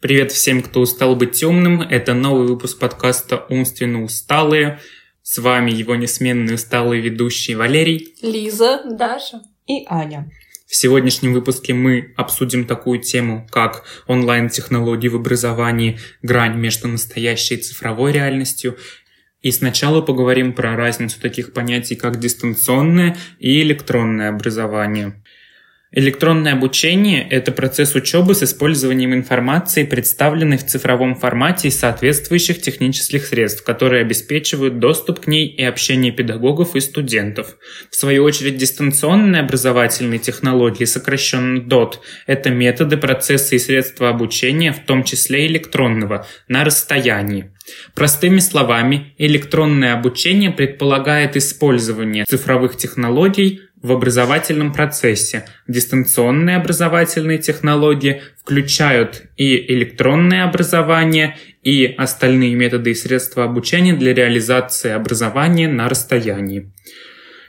Привет всем, кто устал быть темным. Это новый выпуск подкаста «Умственно усталые». С вами его несменный усталый ведущий Валерий, Лиза, Даша и Аня. В сегодняшнем выпуске мы обсудим такую тему, как онлайн-технологии в образовании, грань между настоящей и цифровой реальностью. И сначала поговорим про разницу таких понятий, как дистанционное и электронное образование. Электронное обучение – это процесс учебы с использованием информации, представленной в цифровом формате из соответствующих технических средств, которые обеспечивают доступ к ней и общение педагогов и студентов. В свою очередь, дистанционные образовательные технологии, сокращенно DOT, это методы, процессы и средства обучения, в том числе электронного, на расстоянии. Простыми словами, электронное обучение предполагает использование цифровых технологий в образовательном процессе. Дистанционные образовательные технологии включают и электронное образование, и остальные методы и средства обучения для реализации образования на расстоянии.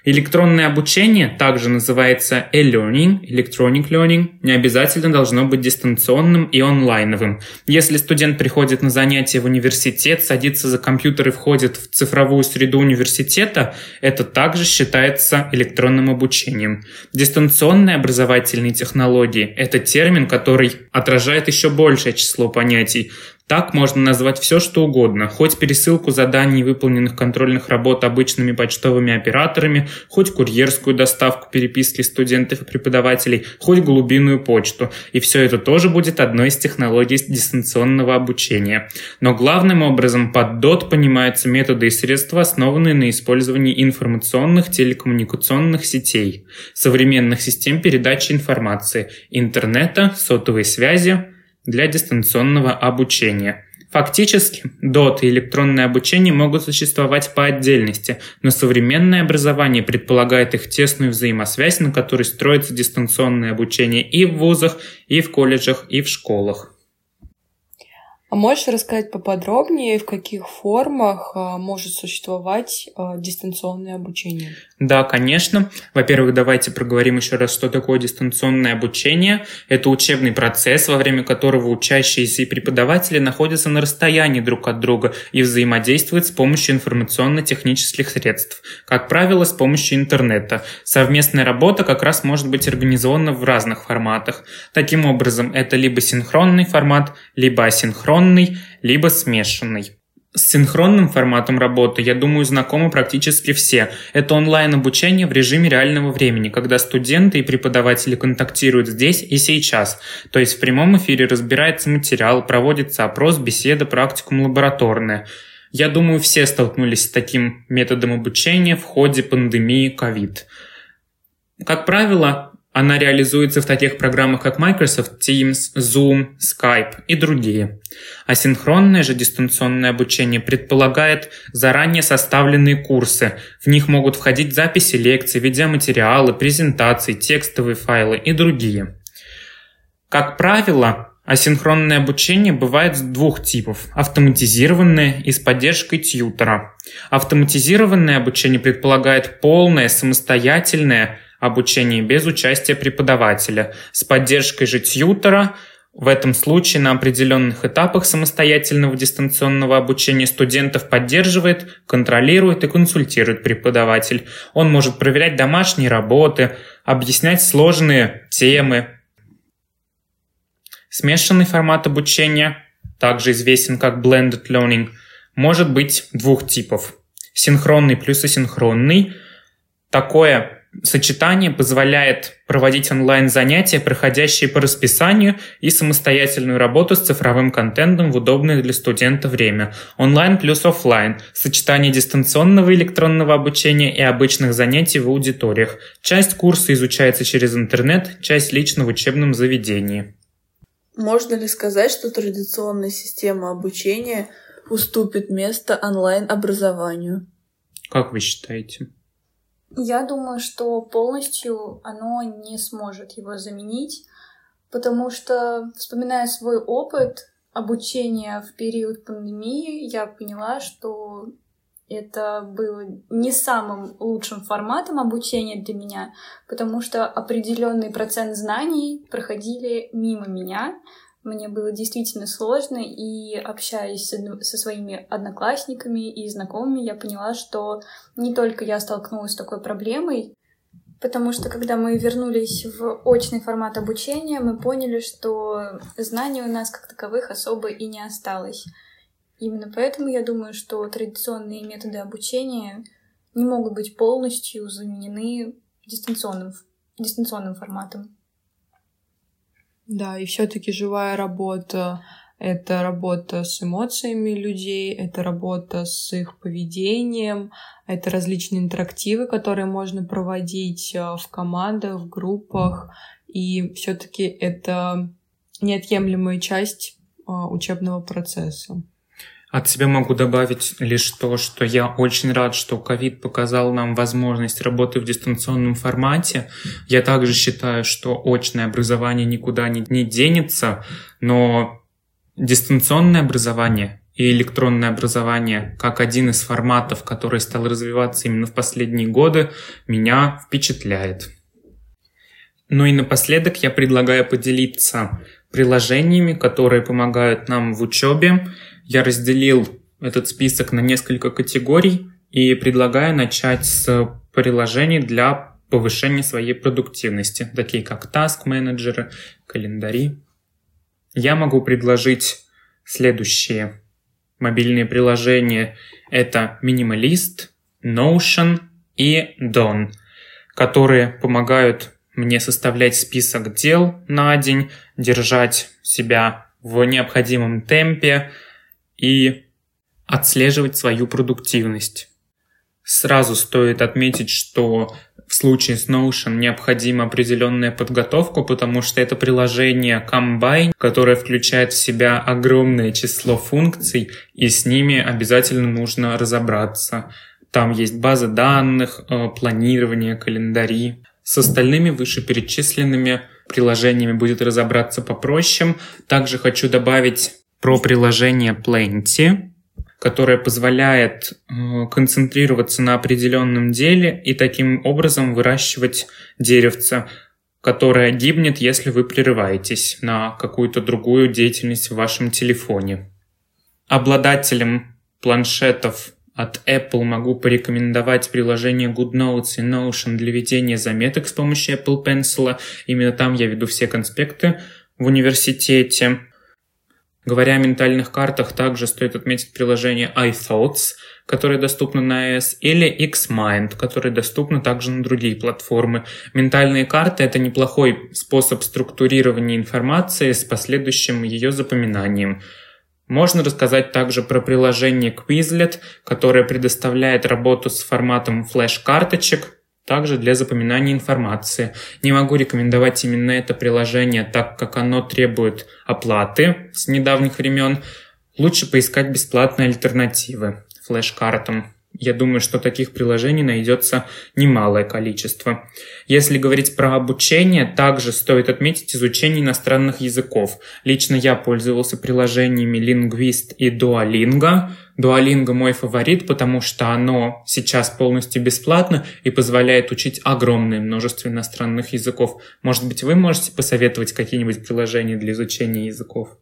Электронное обучение также называется e-learning, electronic learning, не обязательно должно быть дистанционным и онлайновым. Если студент приходит на занятия в университет, садится за компьютер и входит в цифровую среду университета, это также считается электронным обучением. Дистанционные образовательные технологии – это термин, который отражает еще большее число понятий. Так можно назвать все, что угодно, хоть пересылку заданий выполненных контрольных работ обычными почтовыми операторами, хоть курьерскую доставку переписки студентов и преподавателей, хоть голубиную почту. И все это тоже будет одной из технологий дистанционного обучения. Но главным образом под DOT понимаются методы и средства, основанные на использовании информационных телекоммуникационных сетей, современных систем передачи информации, интернета, сотовой связи, для дистанционного обучения. Фактически, DOT и электронное обучение могут существовать по отдельности, но современное образование предполагает их тесную взаимосвязь, на которой строится дистанционное обучение и в вузах, и в колледжах, и в школах. А можешь рассказать поподробнее, в каких формах а, может существовать а, дистанционное обучение? Да, конечно. Во-первых, давайте проговорим еще раз, что такое дистанционное обучение. Это учебный процесс, во время которого учащиеся и преподаватели находятся на расстоянии друг от друга и взаимодействуют с помощью информационно-технических средств. Как правило, с помощью интернета. Совместная работа как раз может быть организована в разных форматах. Таким образом, это либо синхронный формат, либо асинхронный синхронный, либо смешанный. С синхронным форматом работы, я думаю, знакомы практически все. Это онлайн-обучение в режиме реального времени, когда студенты и преподаватели контактируют здесь и сейчас. То есть в прямом эфире разбирается материал, проводится опрос, беседа, практикум лабораторная. Я думаю, все столкнулись с таким методом обучения в ходе пандемии COVID. Как правило, она реализуется в таких программах, как Microsoft Teams, Zoom, Skype и другие. Асинхронное же дистанционное обучение предполагает заранее составленные курсы. В них могут входить записи лекций, видеоматериалы, презентации, текстовые файлы и другие. Как правило, Асинхронное обучение бывает двух типов – автоматизированное и с поддержкой тьютера. Автоматизированное обучение предполагает полное, самостоятельное, обучении без участия преподавателя, с поддержкой же тьютера, в этом случае на определенных этапах самостоятельного дистанционного обучения студентов поддерживает, контролирует и консультирует преподаватель. Он может проверять домашние работы, объяснять сложные темы. Смешанный формат обучения, также известен как blended learning, может быть двух типов. Синхронный плюс асинхронный. Такое Сочетание позволяет проводить онлайн-занятия, проходящие по расписанию, и самостоятельную работу с цифровым контентом в удобное для студента время. Онлайн плюс офлайн. Сочетание дистанционного электронного обучения и обычных занятий в аудиториях. Часть курса изучается через интернет, часть лично в учебном заведении. Можно ли сказать, что традиционная система обучения уступит место онлайн-образованию? Как вы считаете? Я думаю, что полностью оно не сможет его заменить, потому что, вспоминая свой опыт обучения в период пандемии, я поняла, что это было не самым лучшим форматом обучения для меня, потому что определенный процент знаний проходили мимо меня, мне было действительно сложно, и общаясь со своими одноклассниками и знакомыми, я поняла, что не только я столкнулась с такой проблемой, потому что когда мы вернулись в очный формат обучения, мы поняли, что знаний у нас как таковых особо и не осталось. Именно поэтому я думаю, что традиционные методы обучения не могут быть полностью заменены дистанционным, дистанционным форматом. Да, и все-таки живая работа это работа с эмоциями людей, это работа с их поведением, это различные интерактивы, которые можно проводить э, в командах, в группах. И все-таки это неотъемлемая часть э, учебного процесса. От себя могу добавить лишь то, что я очень рад, что ковид показал нам возможность работы в дистанционном формате. Я также считаю, что очное образование никуда не, не денется, но дистанционное образование и электронное образование как один из форматов, который стал развиваться именно в последние годы, меня впечатляет. Ну и напоследок я предлагаю поделиться приложениями, которые помогают нам в учебе я разделил этот список на несколько категорий и предлагаю начать с приложений для повышения своей продуктивности, такие как task менеджеры, календари. Я могу предложить следующие мобильные приложения. Это Minimalist, Notion и Dawn, которые помогают мне составлять список дел на день, держать себя в необходимом темпе, и отслеживать свою продуктивность. Сразу стоит отметить, что в случае с Notion необходима определенная подготовка, потому что это приложение Combine, которое включает в себя огромное число функций, и с ними обязательно нужно разобраться. Там есть база данных, э, планирование, календари. С остальными вышеперечисленными приложениями будет разобраться попроще. Также хочу добавить про приложение Plenty, которое позволяет э, концентрироваться на определенном деле и таким образом выращивать деревце, которое гибнет, если вы прерываетесь на какую-то другую деятельность в вашем телефоне. Обладателям планшетов от Apple могу порекомендовать приложение GoodNotes и Notion для ведения заметок с помощью Apple Pencil. Именно там я веду все конспекты в университете. Говоря о ментальных картах, также стоит отметить приложение iThoughts, которое доступно на iOS, или Xmind, которое доступно также на другие платформы. Ментальные карты — это неплохой способ структурирования информации с последующим ее запоминанием. Можно рассказать также про приложение Quizlet, которое предоставляет работу с форматом флеш-карточек, также для запоминания информации. Не могу рекомендовать именно это приложение, так как оно требует оплаты с недавних времен. Лучше поискать бесплатные альтернативы флеш-картам. Я думаю, что таких приложений найдется немалое количество. Если говорить про обучение, также стоит отметить изучение иностранных языков. Лично я пользовался приложениями Linguist и Duolingo. Duolingo мой фаворит, потому что оно сейчас полностью бесплатно и позволяет учить огромное множество иностранных языков. Может быть, вы можете посоветовать какие-нибудь приложения для изучения языков?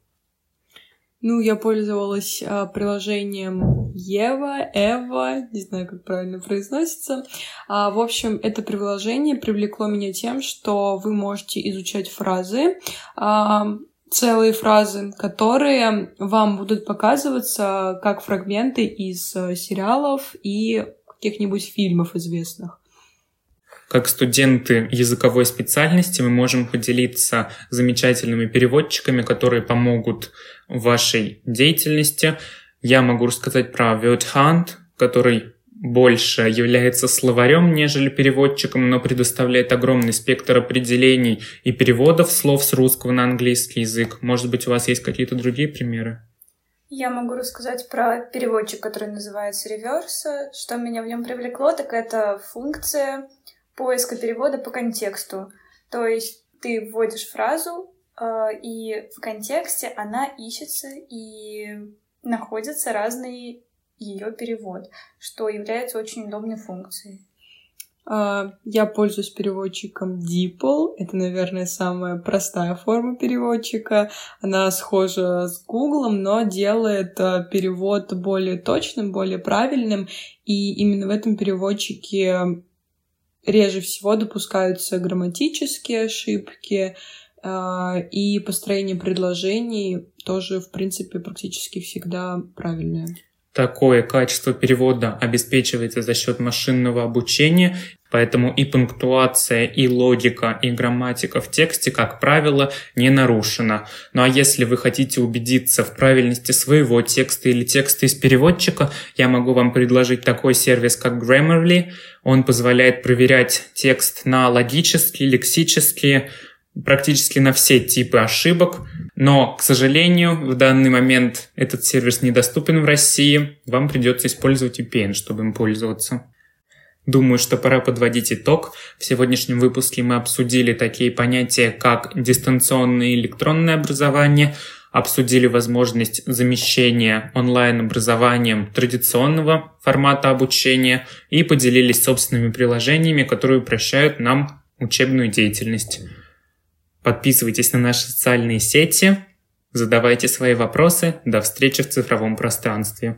Ну, я пользовалась а, приложением Ева, Эва, не знаю, как правильно произносится. А, в общем, это приложение привлекло меня тем, что вы можете изучать фразы, а, целые фразы, которые вам будут показываться как фрагменты из а, сериалов и каких-нибудь фильмов известных. Как студенты языковой специальности мы можем поделиться замечательными переводчиками, которые помогут в вашей деятельности. Я могу рассказать про WordHunt, который больше является словарем, нежели переводчиком, но предоставляет огромный спектр определений и переводов слов с русского на английский язык. Может быть, у вас есть какие-то другие примеры? Я могу рассказать про переводчик, который называется Reverse. Что меня в нем привлекло, так это функция поиска перевода по контексту. То есть ты вводишь фразу, э, и в контексте она ищется и находится разный ее перевод, что является очень удобной функцией. А, я пользуюсь переводчиком DeepL. Это, наверное, самая простая форма переводчика. Она схожа с Google, но делает а, перевод более точным, более правильным. И именно в этом переводчике реже всего допускаются грамматические ошибки, а, и построение предложений тоже, в принципе, практически всегда правильное. Такое качество перевода обеспечивается за счет машинного обучения, поэтому и пунктуация, и логика, и грамматика в тексте, как правило, не нарушена. Ну а если вы хотите убедиться в правильности своего текста или текста из переводчика, я могу вам предложить такой сервис, как Grammarly. Он позволяет проверять текст на логические, лексические, практически на все типы ошибок, но, к сожалению, в данный момент этот сервис недоступен в России. Вам придется использовать VPN, чтобы им пользоваться. Думаю, что пора подводить итог. В сегодняшнем выпуске мы обсудили такие понятия, как дистанционное и электронное образование, обсудили возможность замещения онлайн-образованием традиционного формата обучения и поделились собственными приложениями, которые упрощают нам учебную деятельность. Подписывайтесь на наши социальные сети, задавайте свои вопросы. До встречи в цифровом пространстве.